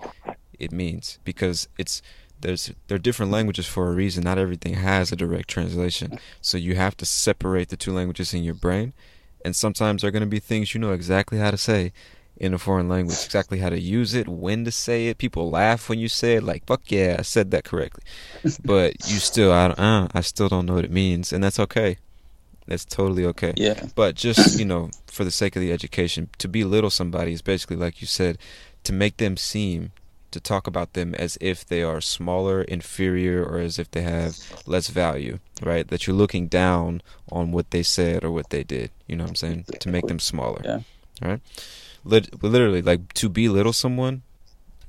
it means because it's there's there are different languages for a reason. Not everything has a direct translation. So you have to separate the two languages in your brain. And sometimes there are going to be things you know exactly how to say in a foreign language, exactly how to use it, when to say it. People laugh when you say it, like "fuck yeah, I said that correctly." But you still, I, don't- uh, I still don't know what it means, and that's okay. That's totally okay. Yeah. But just you know, for the sake of the education, to belittle somebody is basically like you said, to make them seem, to talk about them as if they are smaller, inferior, or as if they have less value, right? That you're looking down on what they said or what they did. You know what I'm saying? To make them smaller. Yeah. All right. Lit- literally, like to belittle someone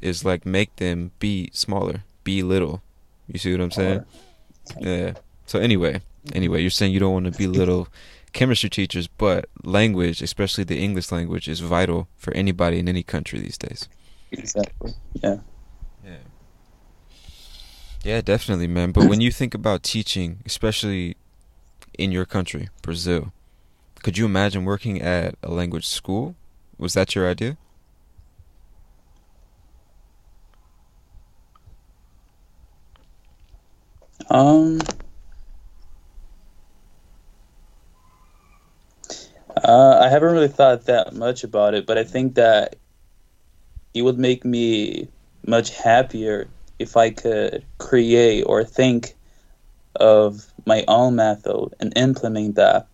is like make them be smaller, be little. You see what I'm saying? Yeah. So anyway, anyway, you're saying you don't want to belittle chemistry teachers, but language, especially the English language, is vital for anybody in any country these days. Exactly. Yeah. Yeah. Yeah, definitely, man. But when you think about teaching, especially in your country, Brazil, could you imagine working at a language school? Was that your idea? Um. Uh, I haven't really thought that much about it, but I think that it would make me much happier if I could create or think of my own method and implement that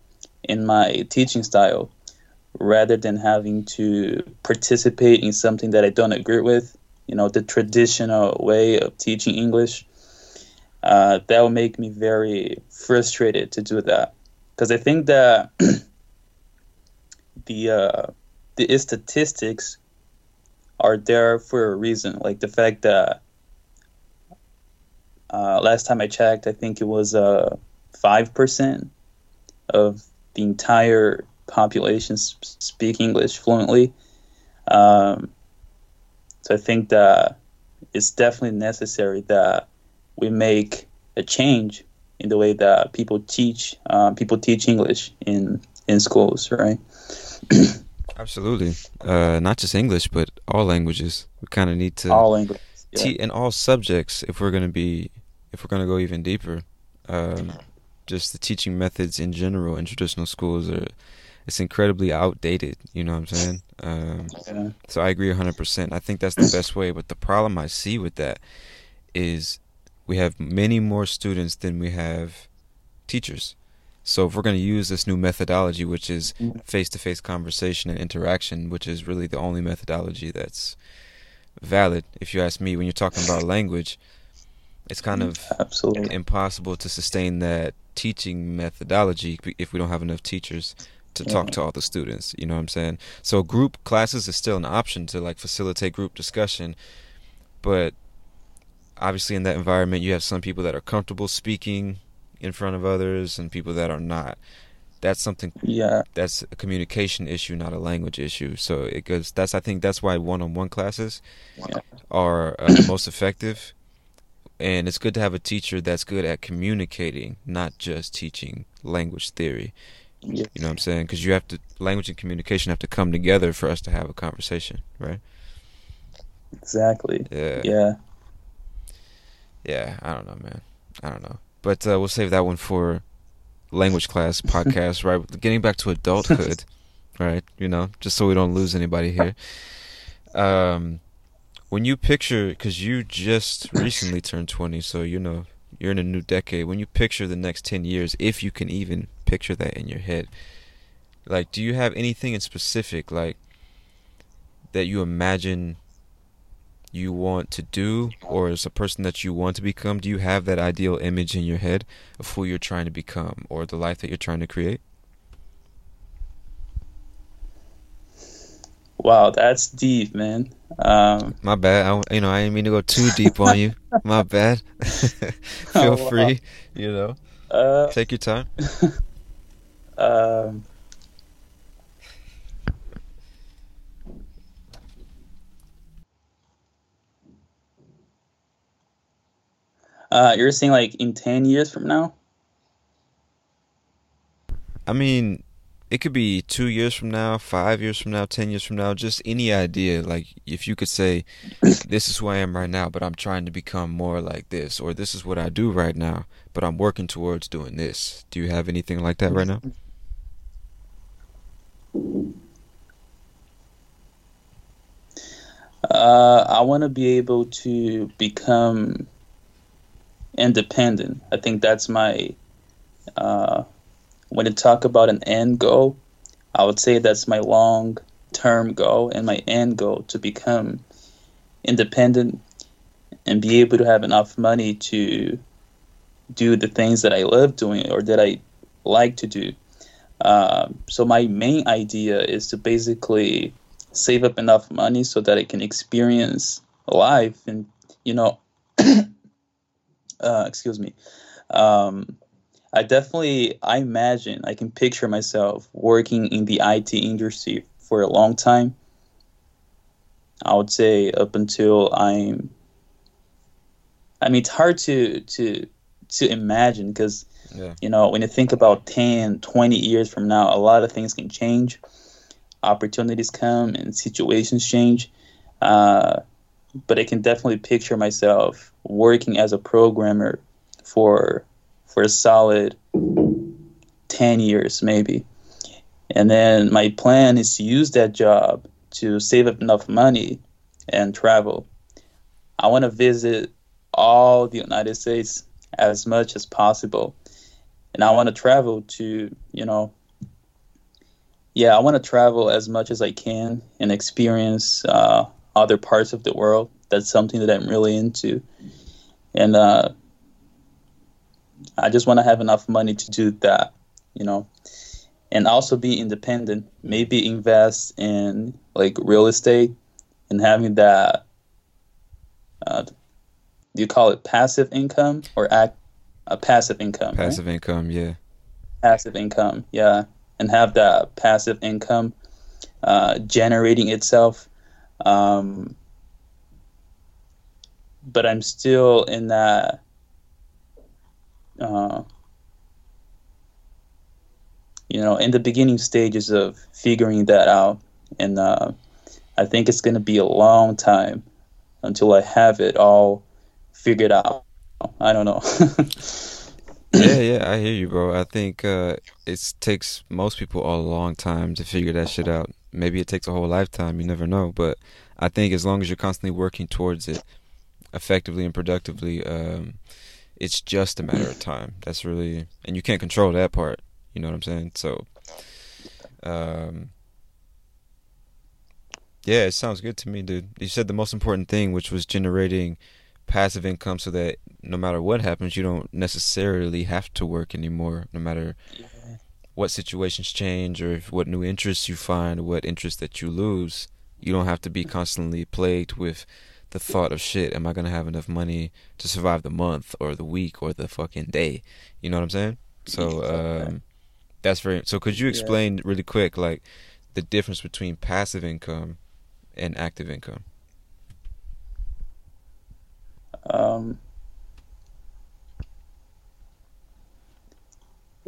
in my teaching style rather than having to participate in something that I don't agree with, you know, the traditional way of teaching English. Uh, that would make me very frustrated to do that because I think that the uh, the statistics are there for a reason. Like the fact that uh, last time I checked, I think it was uh, five percent of the entire population speak English fluently. Um, so I think that it's definitely necessary that we make a change in the way that people teach um, people teach English in in schools, right? Absolutely. Uh, not just English, but all languages. We kind of need to All English. Yeah. te- in all subjects if we're going to be if we're going to go even deeper. Um, just the teaching methods in general in traditional schools are it's incredibly outdated. You know what I'm saying? Um, Yeah. So I agree 100%. I think that's the best way. But the problem I see with that is we have many more students than we have teachers. So if we're going to use this new methodology, which is face-to-face conversation and interaction, which is really the only methodology that's valid, if you ask me, when you're talking about language, it's kind of Absolutely. impossible to sustain that teaching methodology if we don't have enough teachers to talk to all the students. You know what I'm saying? So group classes is still an option to like facilitate group discussion, but obviously in that environment you have some people that are comfortable speaking in front of others and people that are not. That's something Yeah. that's a communication issue, not a language issue. So it goes. That's I think that's why one-on-one classes Yeah. are uh, most effective and it's good to have a teacher that's good at communicating, not just teaching language theory. Yeah. You know what I'm saying? Because you have to language and communication have to come together for us to have a conversation, right? Exactly. Yeah. Yeah. Yeah, I don't know, man. I don't know. But uh, we'll save that one for language class podcast, right? Getting back to adulthood, right? You know, just so we don't lose anybody here. Um, when you picture, because you just recently turned 20, so you know, you're in a new decade. When you picture the next 10 years, if you can even picture that in your head, like, do you have anything in specific, like, that you imagine you want to do or as a person that you want to become? Do you have that ideal image in your head of who you're trying to become or the life that you're trying to create? Wow, that's deep, man. Um, my bad. I, you know i didn't mean to go too deep on you. My bad. Feel Oh, wow. free you know. Uh, take your time um, uh, you're saying like in 10 years from now? i mean it could be two years from now five years from now ten years from now just any idea like if you could say this is who i am right now but i'm trying to become more like this or this is what i do right now but i'm working towards doing this do you have anything like that right now Uh, I want to be able to become independent. I think that's my. Uh, when you talk about an end goal, I would say that's my long term goal and my end goal to become independent and be able to have enough money to do the things that I love doing or that I like to do. Um, so my main idea is to basically save up enough money so that I can experience life and you know uh, excuse me um, I definitely I imagine I can picture myself working in the IT industry for a long time. I would say up until I'm I mean it's hard to to to imagine because yeah. you know when you think about 10 20 years from now a lot of things can change. Opportunities come and situations change. Uh, but i can definitely picture myself working as a programmer for for a solid 10 years maybe. And then my plan is to use that job to save up enough money and travel. I want to visit all the united states as much as possible. And i want to travel to you know yeah, I want to travel as much as I can and experience uh, other parts of the world. That's something that I'm really into, and uh, I just want to have enough money to do that, you know, and also be independent. Maybe invest in like real estate and having that. Uh, do you call it passive income or act a passive income? right? passive income yeah passive income yeah and have that passive income uh, generating itself um, but i'm still in that uh, you know in the beginning stages of figuring that out and uh, i think it's going to be a long time until i have it all figured out i don't know yeah, yeah, I hear you, bro. I think uh, it takes most people a long time to figure that shit out. Maybe it takes a whole lifetime. You never know. But I think as long as you're constantly working towards it, effectively and productively, um, it's just a matter of time. That's really, and you can't control that part. You know what I'm saying? So, um, yeah, it sounds good to me, dude. You said the most important thing, which was generating passive income so that no matter what happens, you don't necessarily have to work anymore, no matter what situations change or if what new interests you find, or what interests that you lose. You don't have to be constantly plagued with the thought of shit, am I gonna have enough money to survive the month or the week or the fucking day? You know what I'm saying? So um, that's very. So could you explain yeah. really quick, like the difference between passive income and active income? Um.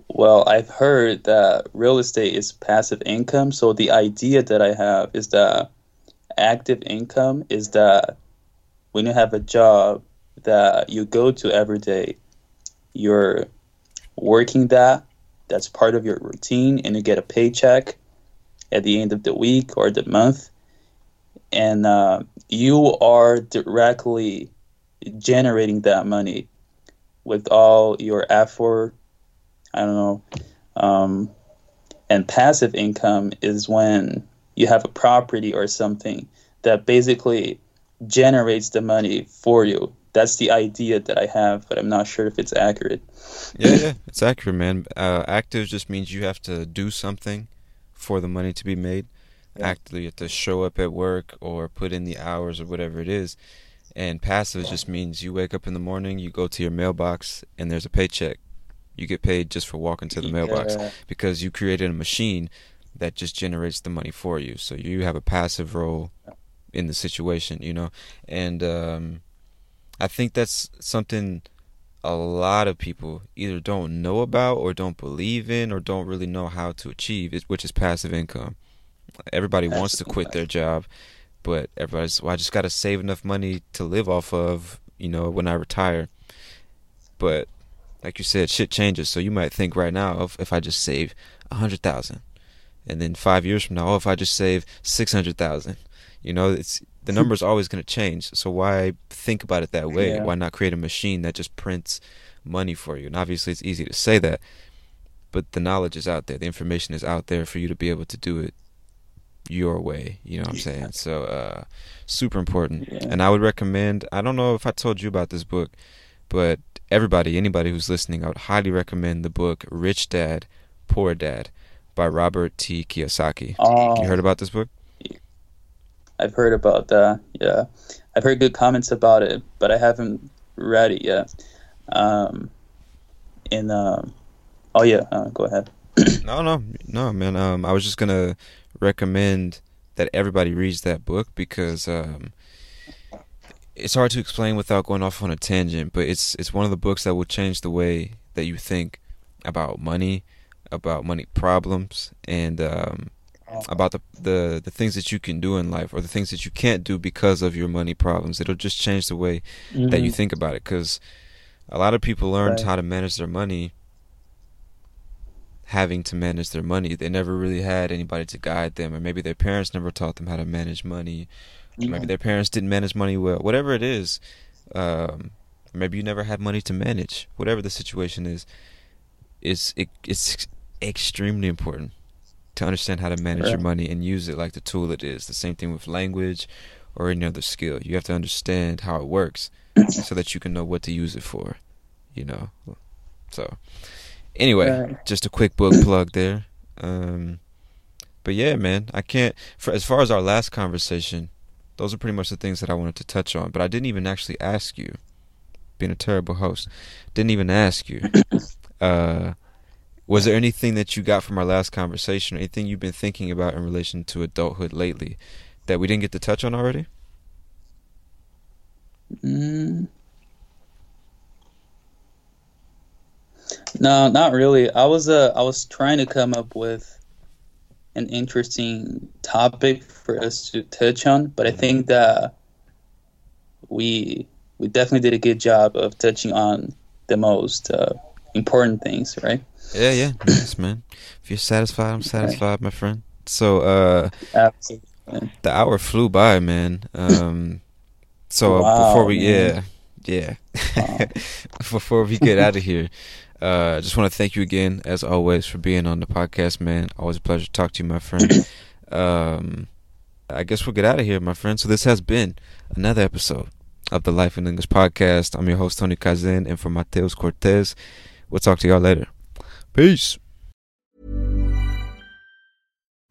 Well, I've heard that real estate is passive income. So the idea that I have is that active income is that when you have a job that you go to every day, you're working that, that's part of your routine, and you get a paycheck at the end of the week or the month. And uh, you are directly generating that money with all your effort. I don't know. Um, and passive income is when you have a property or something that basically generates the money for you. That's the idea that I have, but I'm not sure if it's accurate. Yeah, yeah, it's accurate, man. Uh, active just means you have to do something for the money to be made. Yeah. Actively, you have to show up at work or put in the hours or whatever it is. And passive just means you wake up in the morning, you go to your mailbox, and there's a paycheck. You get paid just for walking to the mailbox yeah. because you created a machine that just generates the money for you. So you have a passive role in the situation, you know. And um, I think that's something a lot of people either don't know about or don't believe in or don't really know how to achieve, which is passive income. Everybody passive wants to quit their job, but everybody's, well, I just got to save enough money to live off of, you know, when I retire. But like you said, shit changes. So you might think right now, if, if I just save a hundred thousand, and then five years from now, oh, if I just save six hundred thousand, you know, it's the number's always going to change. So why think about it that way? Yeah. Why not create a machine that just prints money for you? And obviously, it's easy to say that, but the knowledge is out there. The information is out there for you to be able to do it your way. You know what I'm saying? So, uh, super important. Yeah. And I would recommend. I don't know if I told you about this book, but everybody, anybody who's listening, I would highly recommend the book "Rich Dad, Poor Dad." by Robert T. Kiyosaki. Oh, you heard about this book? I've heard about that. Yeah, I've heard good comments about it, but I haven't read it yet. Um, in um, oh yeah, uh, go ahead. no, no, no, man. Um, I was just gonna recommend that everybody reads that book because um, it's hard to explain without going off on a tangent. But it's it's one of the books that will change the way that you think about money about money problems and um, about the, the the things that you can do in life or the things that you can't do because of your money problems. It'll just change the way mm-hmm. that you mm-hmm. think about it because a lot of people learned right. how to manage their money having to manage their money. They never really had anybody to guide them, or maybe their parents never taught them how to manage money. Yeah. Maybe their parents didn't manage money well. Whatever it is, um, maybe you never had money to manage. Whatever the situation is, it's it, it's extremely important to understand how to manage your money and use it like the tool it is. The same thing with language or any other skill. You have to understand how it works so that you can know what to use it for, you know. So, anyway, just a quick book plug there. Um, but yeah, man, I can't. For as far as our last conversation, those are pretty much the things that I wanted to touch on. But I didn't even actually ask you. Being a terrible host, didn't even ask you. Uh, was there anything that you got from our last conversation, or anything you've been thinking about in relation to adulthood lately that we didn't get to touch on already? Mm. No, not really. I was uh, I was trying to come up with an interesting topic for us to touch on, but I think that we we definitely did a good job of touching on the most uh, important things, right? Yeah, yeah, nice man. If you're satisfied, I'm satisfied, my friend. So, uh, Absolutely. the hour flew by, man. Um, so uh, wow, before we, man. yeah, yeah, wow. before we get out of here, uh, I just want to thank you again, as always, for being on the podcast, man. Always a pleasure to talk to you, my friend. um, I guess we'll get out of here, my friend. So this has been another episode of the Life in English podcast. I'm your host, Tony Kazin, and for Mateus Cortez, we'll talk to y'all later. Peace.